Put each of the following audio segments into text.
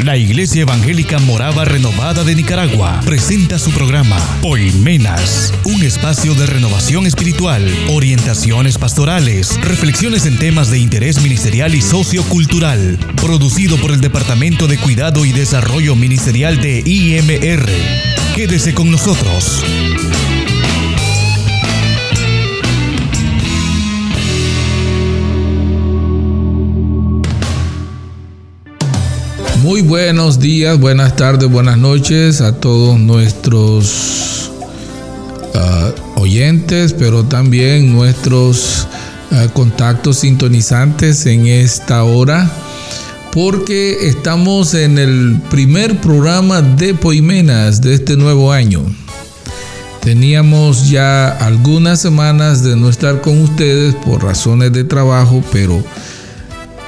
La Iglesia Evangélica Morava Renovada de Nicaragua presenta su programa Poimenas, un espacio de renovación espiritual, orientaciones pastorales, reflexiones en temas de interés ministerial y sociocultural, producido por el Departamento de Cuidado y Desarrollo Ministerial de IMR. Quédese con nosotros. Muy buenos días, buenas tardes, buenas noches a todos nuestros uh, oyentes, pero también nuestros uh, contactos sintonizantes en esta hora, porque estamos en el primer programa de Poimenas de este nuevo año. Teníamos ya algunas semanas de no estar con ustedes por razones de trabajo, pero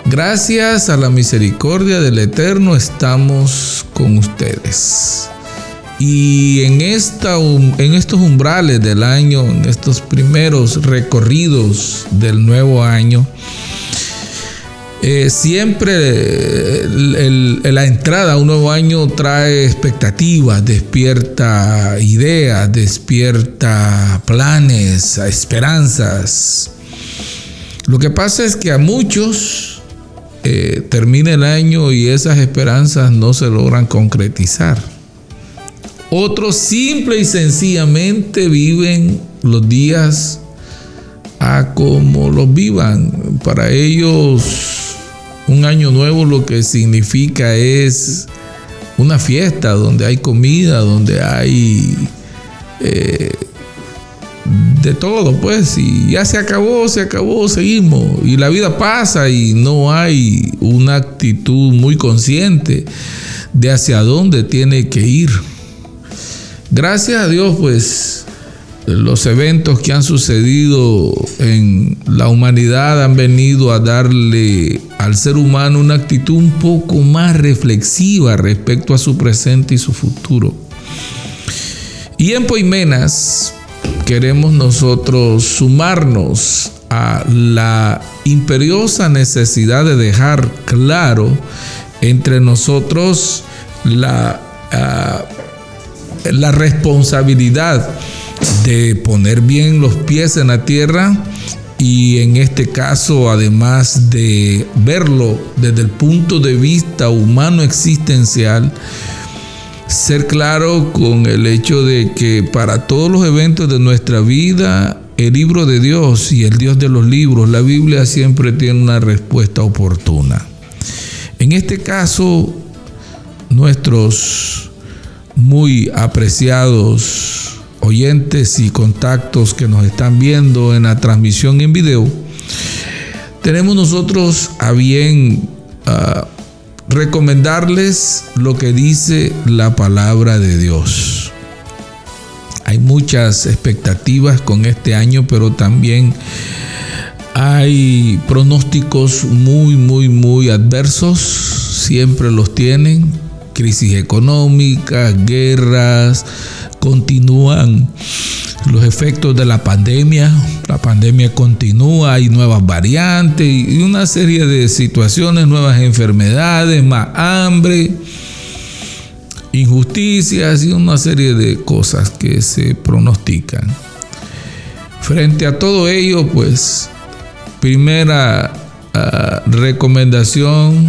Gracias a la misericordia del Eterno estamos con ustedes. Y en, esta, en estos umbrales del año, en estos primeros recorridos del nuevo año, eh, siempre la entrada a un nuevo año trae expectativas, despierta ideas, despierta planes, esperanzas. Lo que pasa es que a muchos eh, termina el año y esas esperanzas no se logran concretizar. Otros simple y sencillamente viven los días a como los vivan. Para ellos un año nuevo lo que significa es una fiesta donde hay comida, donde hay eh, de todo, pues, y ya se acabó, se acabó, seguimos. Y la vida pasa y no hay una actitud muy consciente de hacia dónde tiene que ir. Gracias a Dios, pues, los eventos que han sucedido en la humanidad han venido a darle al ser humano una actitud un poco más reflexiva respecto a su presente y su futuro. Y en Poimenas queremos nosotros sumarnos a la imperiosa necesidad de dejar claro entre nosotros la, ah, la responsabilidad de poner bien los pies en la tierra y en este caso además de verlo desde el punto de vista humano existencial, ser claro con el hecho de que para todos los eventos de nuestra vida, el libro de Dios y el Dios de los libros, la Biblia siempre tiene una respuesta oportuna. En este caso, nuestros muy apreciados oyentes y contactos que nos están viendo en la transmisión en video, tenemos nosotros a bien ah, recomendarles lo que dice la palabra de Dios. Hay muchas expectativas con este año, pero también hay pronósticos muy, muy, muy adversos. Siempre los tienen. Crisis económica, guerras, continúan los efectos de la pandemia. La pandemia continúa, hay nuevas variantes y una serie de situaciones, nuevas enfermedades, más hambre, injusticias y una serie de cosas que se pronostican. Frente a todo ello, pues, primera ah, recomendación,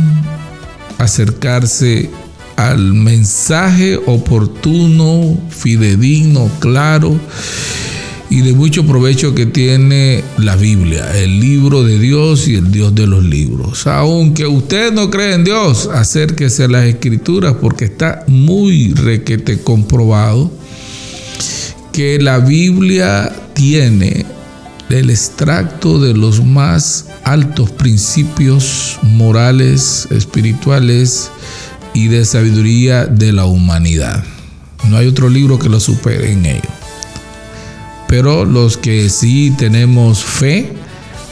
acercarse al mensaje oportuno, fidedigno, claro y de mucho provecho que tiene la Biblia, el libro de Dios y el Dios de los libros. Aunque usted no cree en Dios, acérquese a las escrituras porque está muy requete comprobado que la Biblia tiene el extracto de los más altos principios morales, espirituales, y de sabiduría de la humanidad. No hay otro libro que lo supere en ello. Pero los que sí tenemos fe,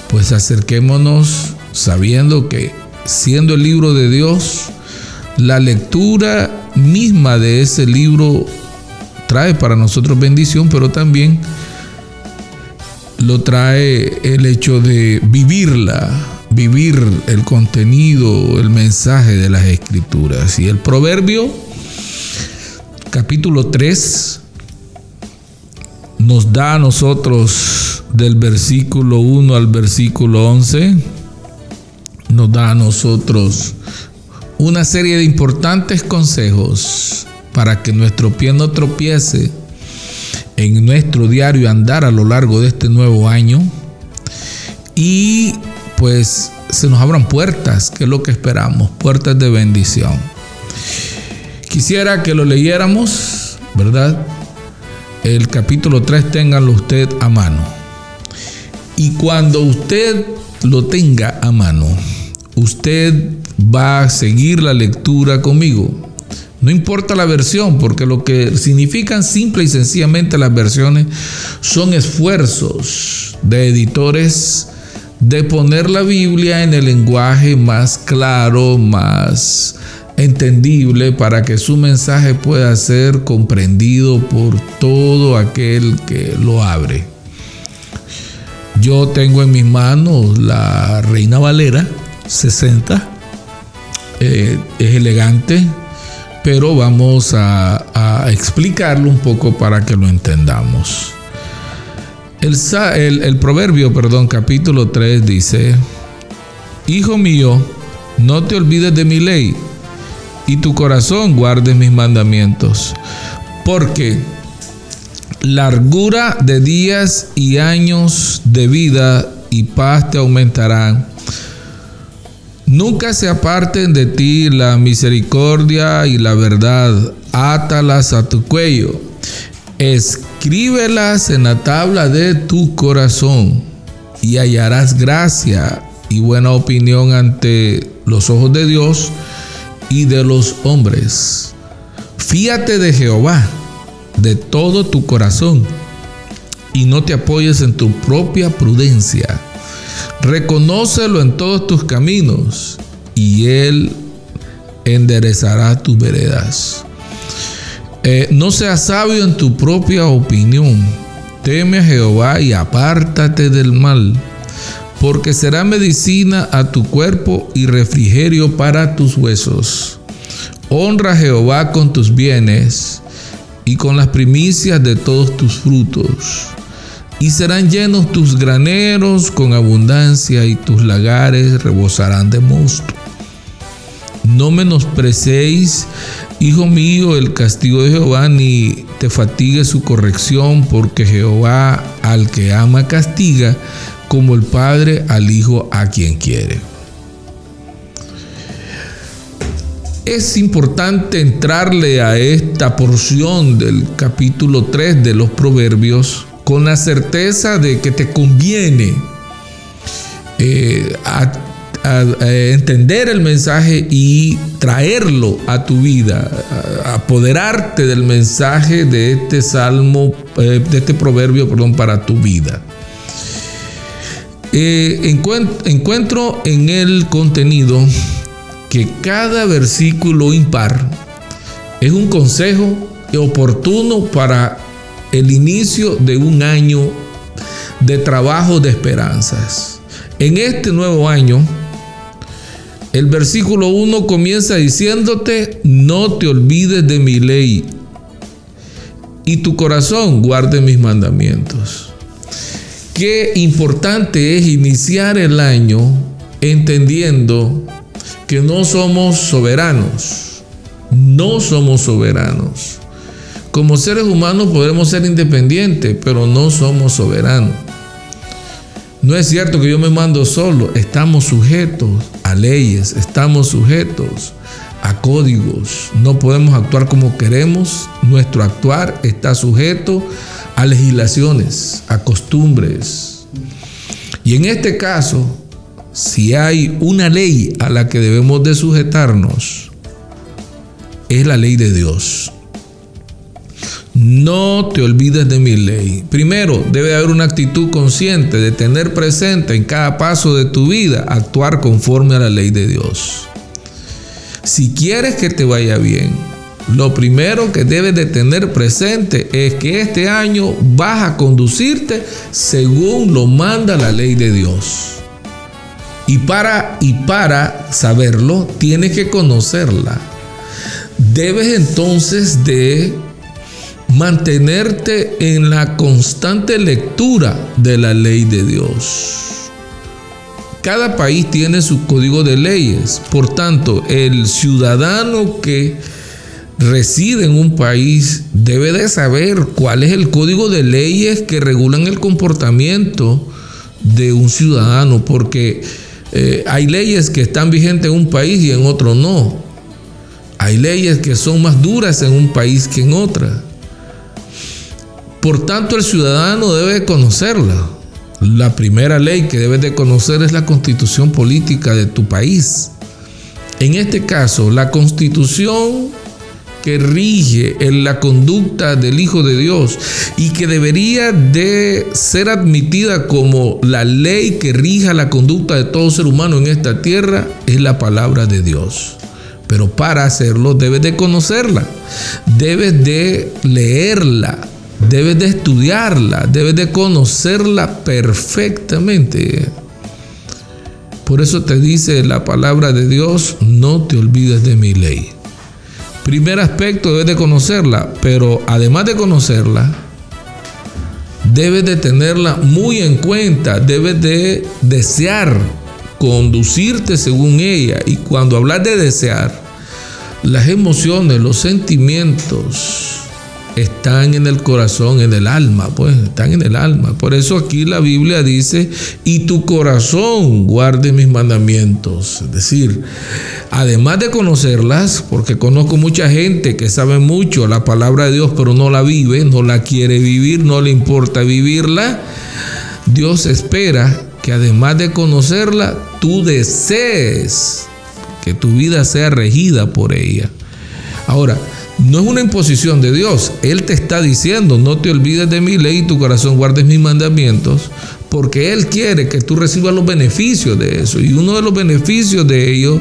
pues acerquémonos sabiendo que siendo el libro de Dios, la lectura misma de ese libro trae para nosotros bendición, pero también lo trae el hecho de vivirla, vivir el contenido, el mensaje de las escrituras. Y el proverbio, capítulo 3, nos da a nosotros del versículo 1 al versículo 11, nos da a nosotros una serie de importantes consejos para que nuestro pie no tropiece en nuestro diario andar a lo largo de este nuevo año y pues se nos abran puertas, que es lo que esperamos, puertas de bendición. Quisiera que lo leyéramos, ¿verdad? El capítulo 3 ténganlo usted a mano. Y cuando usted lo tenga a mano, usted va a seguir la lectura conmigo. No importa la versión, porque lo que significan simple y sencillamente las versiones son esfuerzos de editores de poner la Biblia en el lenguaje más claro, más entendible, para que su mensaje pueda ser comprendido por todo aquel que lo abre. Yo tengo en mis manos la Reina Valera 60. Eh, es elegante, pero vamos a, a explicarlo un poco para que lo entendamos. El, proverbio, perdón, capítulo 3 dice, Hijo mío, no te olvides de mi ley y tu corazón guarde mis mandamientos, porque largura de días y años de vida y paz te aumentarán. Nunca se aparten de ti la misericordia y la verdad, átalas a tu cuello Escríbelas en la tabla de tu corazón y hallarás gracia y buena opinión ante los ojos de Dios y de los hombres. Fíate de Jehová de todo tu corazón y no te apoyes en tu propia prudencia. Reconócelo en todos tus caminos y Él enderezará tus veredas. Eh, no seas sabio en tu propia opinión. Teme a Jehová y apártate del mal, porque será medicina a tu cuerpo y refrigerio para tus huesos. Honra a Jehová con tus bienes y con las primicias de todos tus frutos. Y serán llenos tus graneros con abundancia y tus lagares rebosarán de mosto. No menosprecéis Hijo mío, el castigo de Jehová ni te fatigue su corrección, porque Jehová al que ama castiga, como el Padre al Hijo a quien quiere. Es importante entrarle a esta porción del capítulo 3 de los Proverbios con la certeza de que te conviene eh, entender el mensaje y traerlo a tu vida, apoderarte del mensaje de este salmo, eh, de este proverbio, perdón, para tu vida. Eh, encuentro en el contenido que cada versículo impar es un consejo oportuno para el inicio de un año de trabajo de esperanzas. En este nuevo año, el versículo 1 comienza diciéndote, no te olvides de mi ley y tu corazón guarde mis mandamientos. Qué importante es iniciar el año entendiendo que no somos soberanos. No somos soberanos. Como seres humanos podemos ser independientes, pero no somos soberanos. No es cierto que yo me mando solo, estamos sujetos a leyes, estamos sujetos a códigos, no podemos actuar como queremos, nuestro actuar está sujeto a legislaciones, a costumbres. Y en este caso, si hay una ley a la que debemos de sujetarnos, es la ley de Dios. No te olvides de mi ley. Primero, debe haber una actitud consciente de tener presente en cada paso de tu vida actuar conforme a la ley de Dios. Si quieres que te vaya bien, lo primero que debes de tener presente es que este año vas a conducirte según lo manda la ley de Dios. Y para, y para saberlo, tienes que conocerla. Debes entonces de mantenerte en la constante lectura de la ley de Dios. Cada país tiene su código de leyes, por tanto, el ciudadano que reside en un país debe de saber cuál es el código de leyes que regulan el comportamiento de un ciudadano, porque eh, hay leyes que están vigentes en un país y en otro no. Hay leyes que son más duras en un país que en otra. Por tanto, el ciudadano debe conocerla. La primera ley que debe de conocer es la constitución política de tu país. En este caso, la constitución que rige en la conducta del Hijo de Dios y que debería de ser admitida como la ley que rija la conducta de todo ser humano en esta tierra es la palabra de Dios. Pero para hacerlo debes de conocerla, debes de leerla, Debes de estudiarla, debes de conocerla perfectamente. Por eso te dice la palabra de Dios, no te olvides de mi ley. Primer aspecto, debes de conocerla, pero además de conocerla, debes de tenerla muy en cuenta, debes de desear conducirte según ella. Y cuando hablas de desear, las emociones, los sentimientos, están en el corazón, en el alma, pues están en el alma. Por eso aquí la Biblia dice, y tu corazón guarde mis mandamientos. Es decir, además de conocerlas, porque conozco mucha gente que sabe mucho la palabra de Dios, pero no la vive, no la quiere vivir, no le importa vivirla, Dios espera que además de conocerla, tú desees que tu vida sea regida por ella. Ahora, no es una imposición de Dios. Él te está diciendo, no te olvides de mi ley y tu corazón guardes mis mandamientos, porque Él quiere que tú recibas los beneficios de eso. Y uno de los beneficios de ello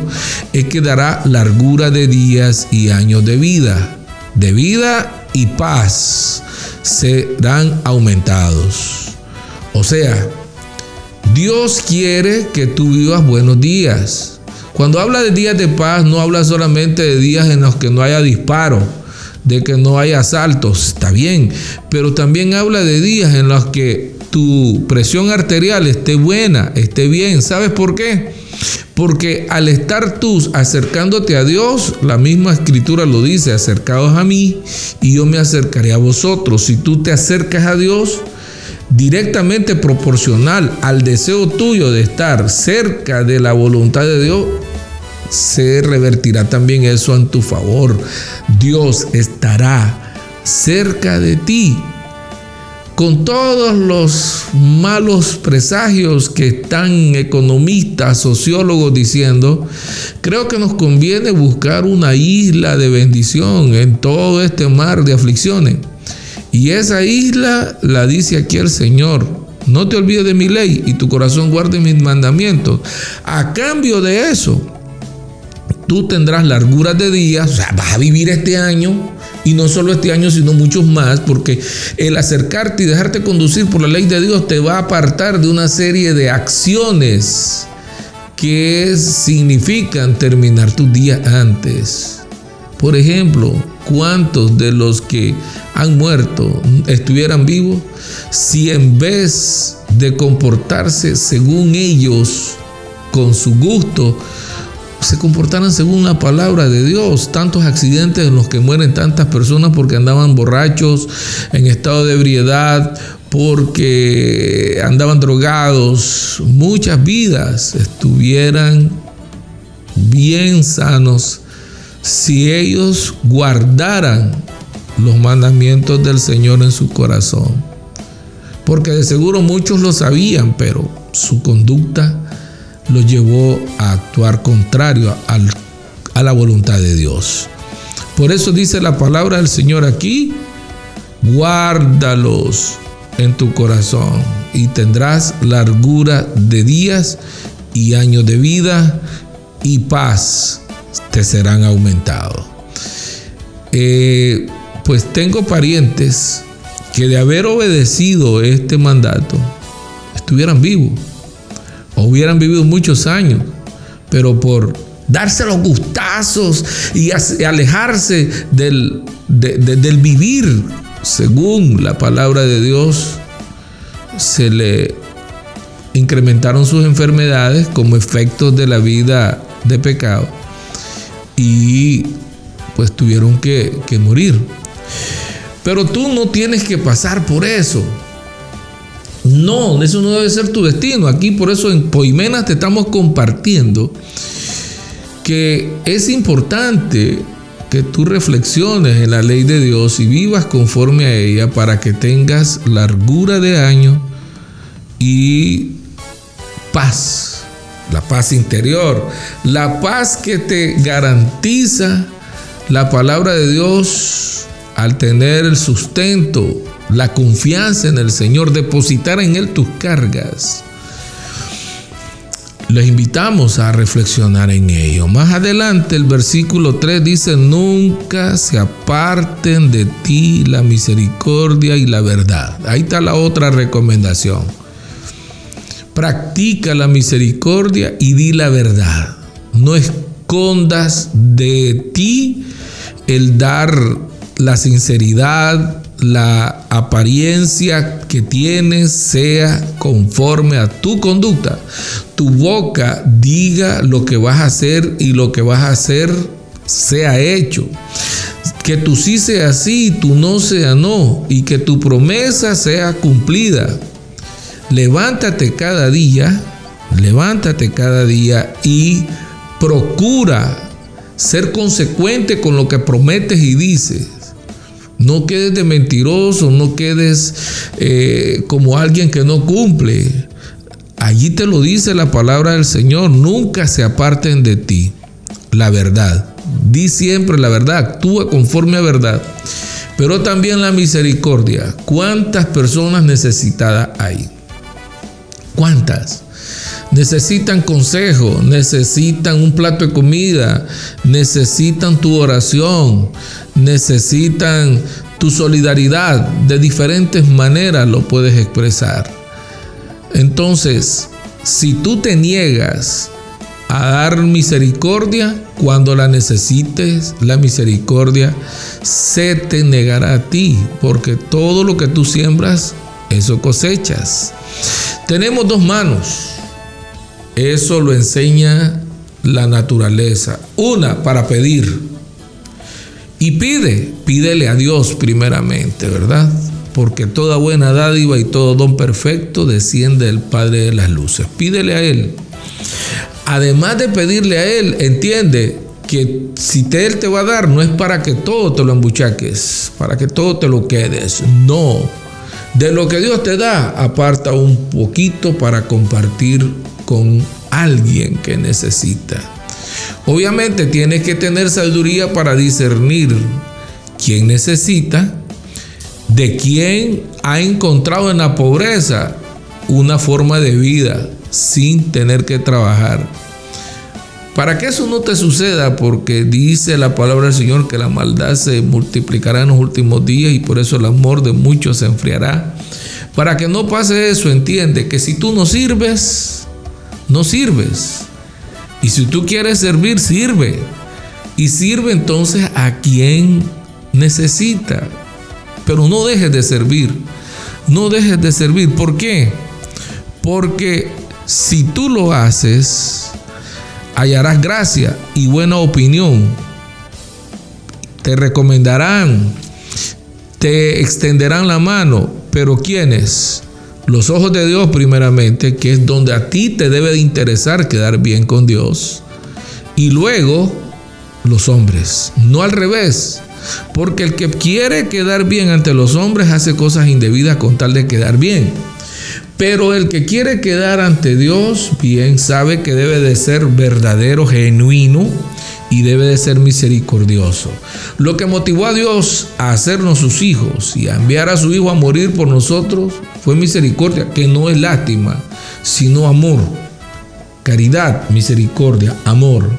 es que dará largura de días y años de vida. De vida y paz serán aumentados. O sea, Dios quiere que tú vivas buenos días. Cuando habla de días de paz, no habla solamente de días en los que no haya disparo, de que no haya asaltos, está bien, pero también habla de días en los que tu presión arterial esté buena, esté bien. ¿Sabes por qué? Porque al estar tú acercándote a Dios, la misma escritura lo dice, acercados a mí y yo me acercaré a vosotros. Si tú te acercas a Dios, directamente proporcional al deseo tuyo de estar cerca de la voluntad de Dios, se revertirá también eso en tu favor. Dios estará cerca de ti. Con todos los malos presagios que están economistas, sociólogos diciendo, creo que nos conviene buscar una isla de bendición en todo este mar de aflicciones. Y esa isla la dice aquí el Señor. No te olvides de mi ley y tu corazón guarde mis mandamientos. A cambio de eso, tú tendrás larguras de días, o sea, vas a vivir este año y no solo este año, sino muchos más, porque el acercarte y dejarte conducir por la ley de Dios te va a apartar de una serie de acciones que significan terminar tus días antes. Por ejemplo, ¿cuántos de los que han muerto estuvieran vivos si en vez de comportarse según ellos, con su gusto, se comportaran según la palabra de Dios. Tantos accidentes en los que mueren tantas personas porque andaban borrachos, en estado de ebriedad, porque andaban drogados. Muchas vidas estuvieran bien sanos si ellos guardaran los mandamientos del Señor en su corazón. Porque de seguro muchos lo sabían, pero su conducta los llevó a actuar contrario a la voluntad de Dios. Por eso dice la palabra del Señor aquí, guárdalos en tu corazón y tendrás largura de días y años de vida y paz te serán aumentados. Eh, pues tengo parientes que de haber obedecido este mandato estuvieran vivos. Hubieran vivido muchos años, pero por darse los gustazos y alejarse del, del vivir según la palabra de Dios, se le incrementaron sus enfermedades como efectos de la vida de pecado y pues tuvieron que morir. Pero tú no tienes que pasar por eso. No, eso no debe ser tu destino. Aquí por eso en Poimenas te estamos compartiendo que es importante que tú reflexiones en la ley de Dios y vivas conforme a ella para que tengas largura de año y paz, la paz interior, la paz que te garantiza la palabra de Dios al tener el sustento, la confianza en el Señor, depositar en Él tus cargas les invitamos a reflexionar en ello. Más adelante el versículo 3 dice, nunca se aparten de ti la misericordia y la verdad. Ahí está la otra recomendación. Practica la misericordia y di la verdad. No escondas de ti el dar la sinceridad, la apariencia que tienes sea conforme a tu conducta. Tu boca diga lo que vas a hacer y lo que vas a hacer sea hecho. Que tu sí sea sí y tu no sea no. Y que tu promesa sea cumplida. Levántate cada día, levántate cada día y procura ser consecuente con lo que prometes y dices. No quedes de mentiroso, no quedes eh, como alguien que no cumple. Allí te lo dice la palabra del Señor, nunca se aparten de ti. La verdad. Di siempre la verdad, actúa conforme a verdad. Pero también la misericordia. ¿Cuántas personas necesitadas hay? ¿Cuántas? Necesitan consejo, necesitan un plato de comida, necesitan tu oración, necesitan tu solidaridad. De diferentes maneras lo puedes expresar. Entonces, si tú te niegas a dar misericordia, cuando la necesites, la misericordia se te negará a ti, porque todo lo que tú siembras, eso cosechas. Tenemos dos manos eso lo enseña la naturaleza. Una, para pedir. Y pide, pídele a Dios primeramente, ¿verdad? Porque toda buena dádiva y todo don perfecto desciende del Padre de las Luces. Pídele a Él. Además de pedirle a Él, entiende que si Él te va a dar, no es para que todo te lo embuchaques, para que todo te lo quedes. No. De lo que Dios te da, aparta un poquito para compartir con alguien que necesita. Obviamente tienes que tener sabiduría para discernir quién necesita, de quién ha encontrado en la pobreza una forma de vida sin tener que trabajar. Para que eso no te suceda, porque dice la palabra del Señor que la maldad se multiplicará en los últimos días y por eso el amor de muchos se enfriará. Para que no pase eso, entiende que si tú no sirves, no sirves. Y si tú quieres servir, sirve. Y sirve entonces a quien necesita. Pero no dejes de servir. No dejes de servir. ¿Por qué? Porque si tú lo haces, hallarás gracia y buena opinión. Te recomendarán, te extenderán la mano. Pero ¿quiénes? Los ojos de Dios primeramente, que es donde a ti te debe de interesar quedar bien con Dios. Y luego los hombres, no al revés. Porque el que quiere quedar bien ante los hombres hace cosas indebidas con tal de quedar bien. Pero el que quiere quedar ante Dios bien sabe que debe de ser verdadero, genuino y debe de ser misericordioso. Lo que motivó a Dios a hacernos sus hijos y a enviar a su Hijo a morir por nosotros fue misericordia, que no es lástima, sino amor. Caridad, misericordia, amor.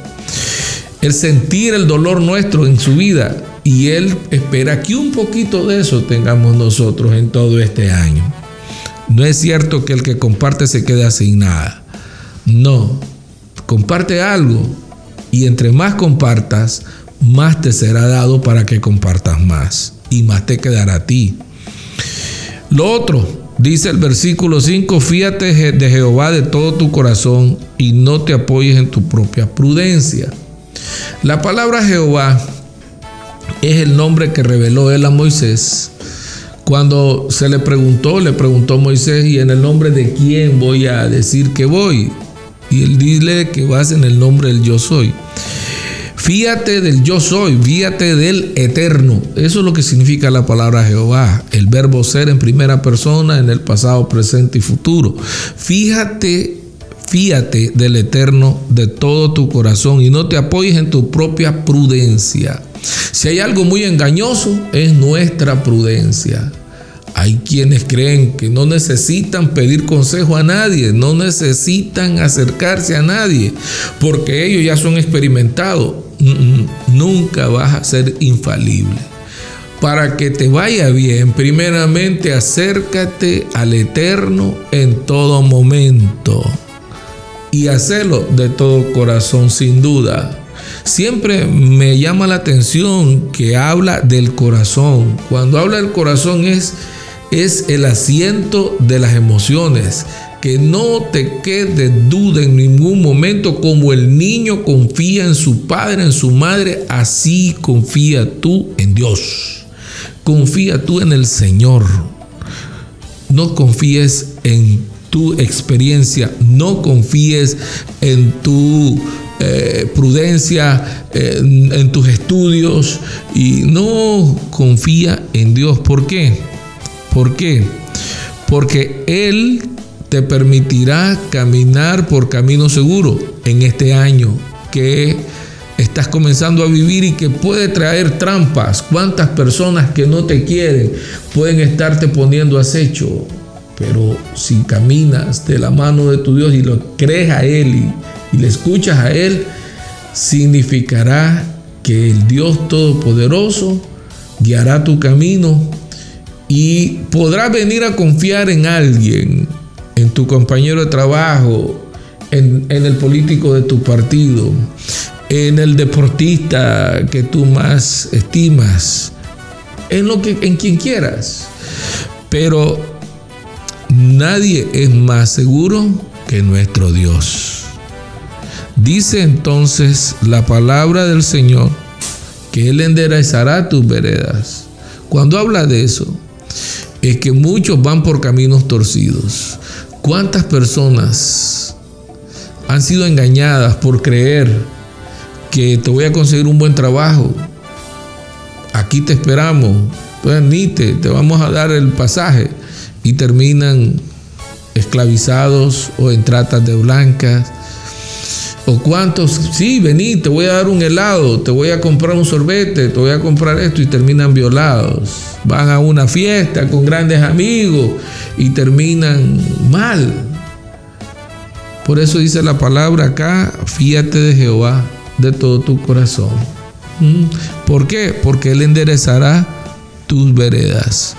El sentir el dolor nuestro en su vida y Él espera que un poquito de eso tengamos nosotros en todo este año. No es cierto que el que comparte se quede sin nada. No, comparte algo y entre más compartas, más te será dado para que compartas más y más te quedará a ti. Lo otro, dice el versículo 5, fíate de Jehová de todo tu corazón y no te apoyes en tu propia prudencia. La palabra Jehová es el nombre que reveló él a Moisés. Cuando se le preguntó, le preguntó Moisés, ¿y en el nombre de quién voy a decir que voy? Y él dile que vas en el nombre del yo soy. Fíate del yo soy, fíate del eterno. Eso es lo que significa la palabra Jehová, el verbo ser en primera persona, en el pasado, presente y futuro. Fíjate, fíate del eterno de todo tu corazón y no te apoyes en tu propia prudencia. Si hay algo muy engañoso, es nuestra prudencia. Hay quienes creen que no necesitan pedir consejo a nadie, no necesitan acercarse a nadie, porque ellos ya son experimentados. Nunca vas a ser infalible. Para que te vaya bien, primeramente acércate al Eterno en todo momento y hacerlo de todo corazón, sin duda. Siempre me llama la atención que habla del corazón. Cuando habla del corazón es es el asiento de las emociones. Que no te quede duda en ningún momento como el niño confía en su padre, en su madre, así confía tú en Dios. Confía tú en el Señor. No confíes en tu experiencia, no confíes en tu eh, prudencia, en, en tus estudios y no confía en Dios. ¿Por qué? ¿Por qué? Porque Él te permitirá caminar por camino seguro en este año que estás comenzando a vivir y que puede traer trampas. ¿Cuántas personas que no te quieren pueden estarte poniendo acecho? Pero si caminas de la mano de tu Dios y lo crees a Él y, y le escuchas a Él, significará que el Dios Todopoderoso guiará tu camino y podrás venir a confiar en alguien, en tu compañero de trabajo, en, el político de tu partido, en el deportista que tú más estimas, en lo que en quien quieras. Pero nadie es más seguro que nuestro Dios. Dice entonces la palabra del Señor que Él enderezará tus veredas. Cuando habla de eso, es que muchos van por caminos torcidos. ¿Cuántas personas han sido engañadas por creer que te voy a conseguir un buen trabajo? Aquí te esperamos. Pues te, te vamos a dar el pasaje y terminan esclavizados o en tratas de blancas. O cuántos, sí, vení, te voy a dar un helado, te voy a comprar un sorbete, te voy a comprar esto y terminan violados van a una fiesta con grandes amigos y terminan mal. Por eso dice la palabra acá, fíate de Jehová de todo tu corazón. ¿Mm? ¿Por qué? Porque Él enderezará tus veredas.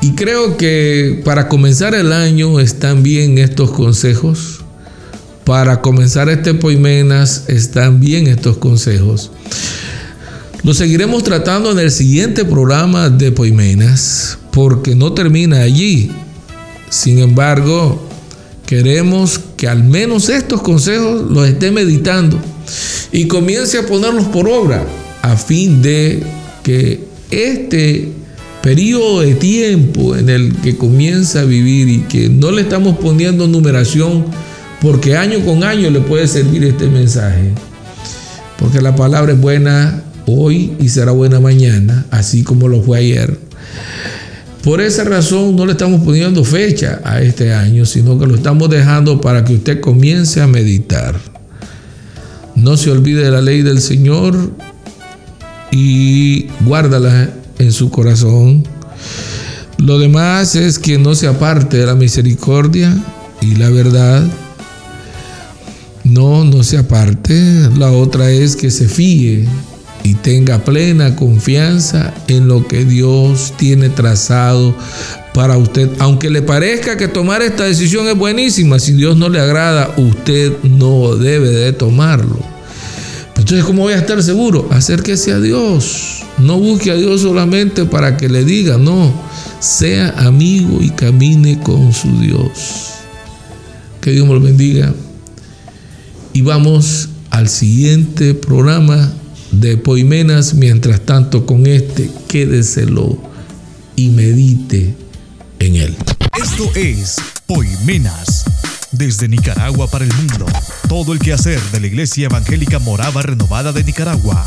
Y creo que para comenzar el año están bien estos consejos. Para comenzar este Poimenas están bien estos consejos. Lo seguiremos tratando en el siguiente programa de Poimenas, porque no termina allí. Sin embargo, queremos que al menos estos consejos los esté meditando y comience a ponerlos por obra a fin de que este periodo de tiempo en el que comienza a vivir y que no le estamos poniendo numeración porque año con año le puede servir este mensaje. Porque la palabra es buena, hoy y será buena mañana, así como lo fue ayer. Por esa razón no le estamos poniendo fecha a este año, sino que lo estamos dejando para que usted comience a meditar. No se olvide de la ley del Señor y guárdala en su corazón. Lo demás es que no se aparte de la misericordia y la verdad. No, no se aparte. La otra es que se fíe y tenga plena confianza en lo que Dios tiene trazado para usted. Aunque le parezca que tomar esta decisión es buenísima, si Dios no le agrada, usted no debe de tomarlo. Entonces, ¿cómo voy a estar seguro? Acérquese a Dios. No busque a Dios solamente para que le diga, no. Sea amigo y camine con su Dios. Que Dios me lo bendiga. Y vamos al siguiente programa de Poimenas. Mientras tanto, con este, quédeselo y medite en él. Esto es Poimenas. Desde Nicaragua para el mundo. Todo el quehacer de la Iglesia Evangélica Morava Renovada de Nicaragua.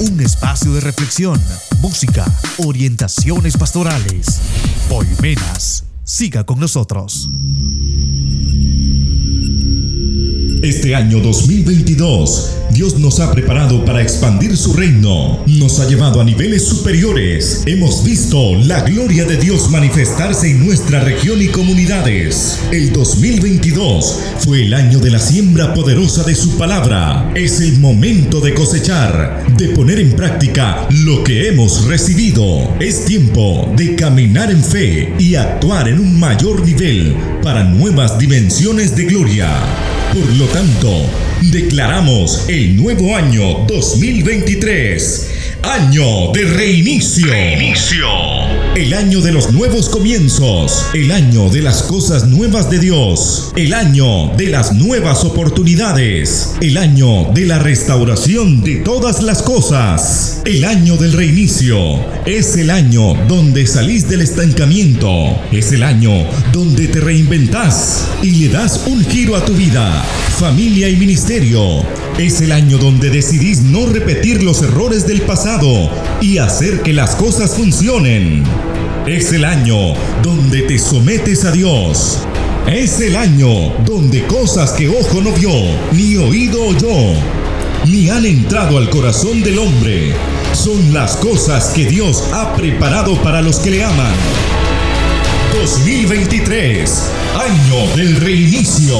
Un espacio de reflexión, música, orientaciones pastorales. Poimenas. Siga con nosotros. Este año 2022, Dios nos ha preparado para expandir su reino. Nos ha llevado a niveles superiores. Hemos visto la gloria de Dios manifestarse en nuestra región y comunidades. El 2022 fue el año de la siembra poderosa de su palabra. Es el momento de cosechar, de poner en práctica lo que hemos recibido. Es tiempo de caminar en fe y actuar en un mayor nivel para nuevas dimensiones de gloria. Por lo tanto, declaramos el nuevo año 2023, año de reinicio. El año de los nuevos comienzos, el año de las cosas nuevas de Dios, el año de las nuevas oportunidades, el año de la restauración de todas las cosas, el año del reinicio. Es el año donde salís del estancamiento, es el año donde te reinventás y le das un giro a tu vida, familia y ministerio. Es el año donde decidís no repetir los errores del pasado y hacer que las cosas funcionen. Es el año donde te sometes a Dios. Es el año donde cosas que ojo no vio, ni oído oyó, ni han entrado al corazón del hombre, son las cosas que Dios ha preparado para los que le aman. 2023, año del reinicio.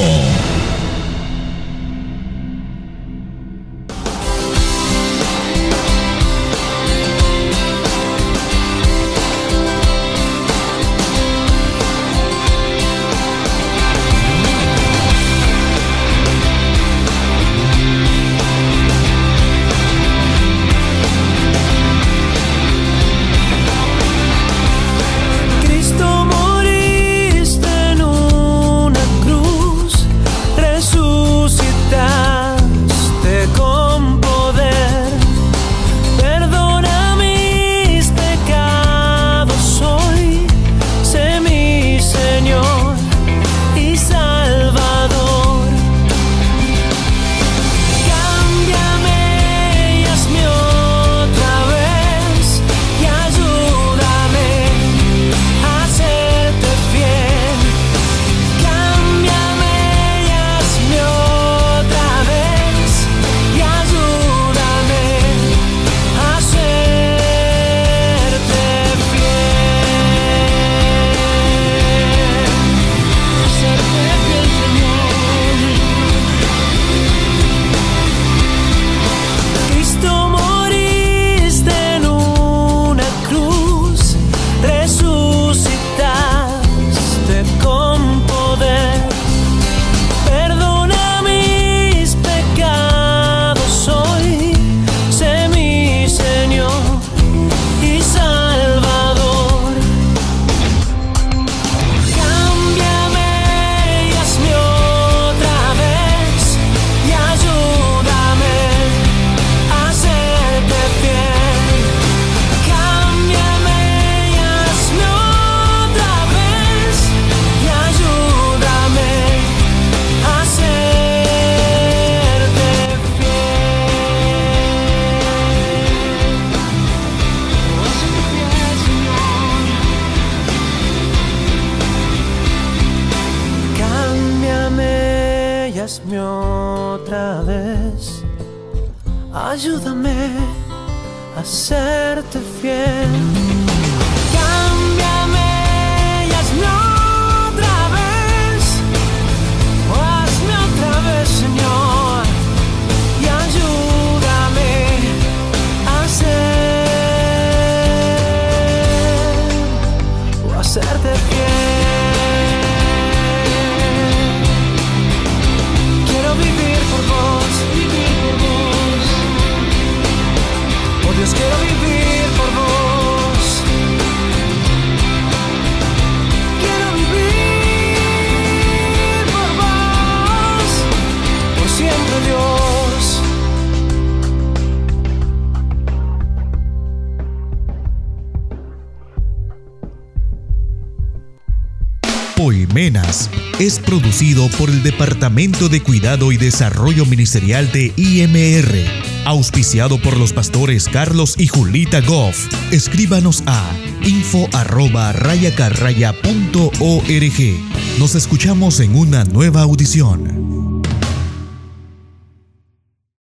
Producido por el Departamento de Cuidado y Desarrollo Ministerial de IMR, auspiciado por los pastores Carlos y Julita Goff. Escríbanos a info arroba rayacarraya.org. Nos escuchamos en una nueva audición.